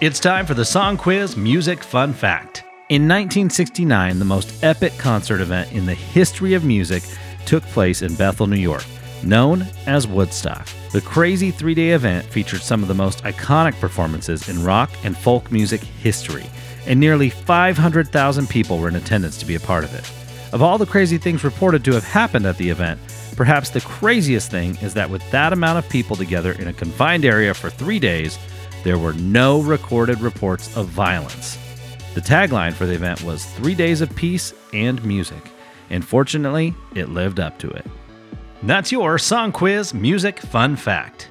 It's time for the Song Quiz Music Fun Fact. In 1969, the most epic concert event in the history of music took place in Bethel, New York, known as Woodstock. The crazy three day event featured some of the most iconic performances in rock and folk music history, and nearly 500,000 people were in attendance to be a part of it. Of all the crazy things reported to have happened at the event, perhaps the craziest thing is that with that amount of people together in a confined area for three days, there were no recorded reports of violence. The tagline for the event was Three Days of Peace and Music, and fortunately, it lived up to it. That's your Song Quiz Music Fun Fact.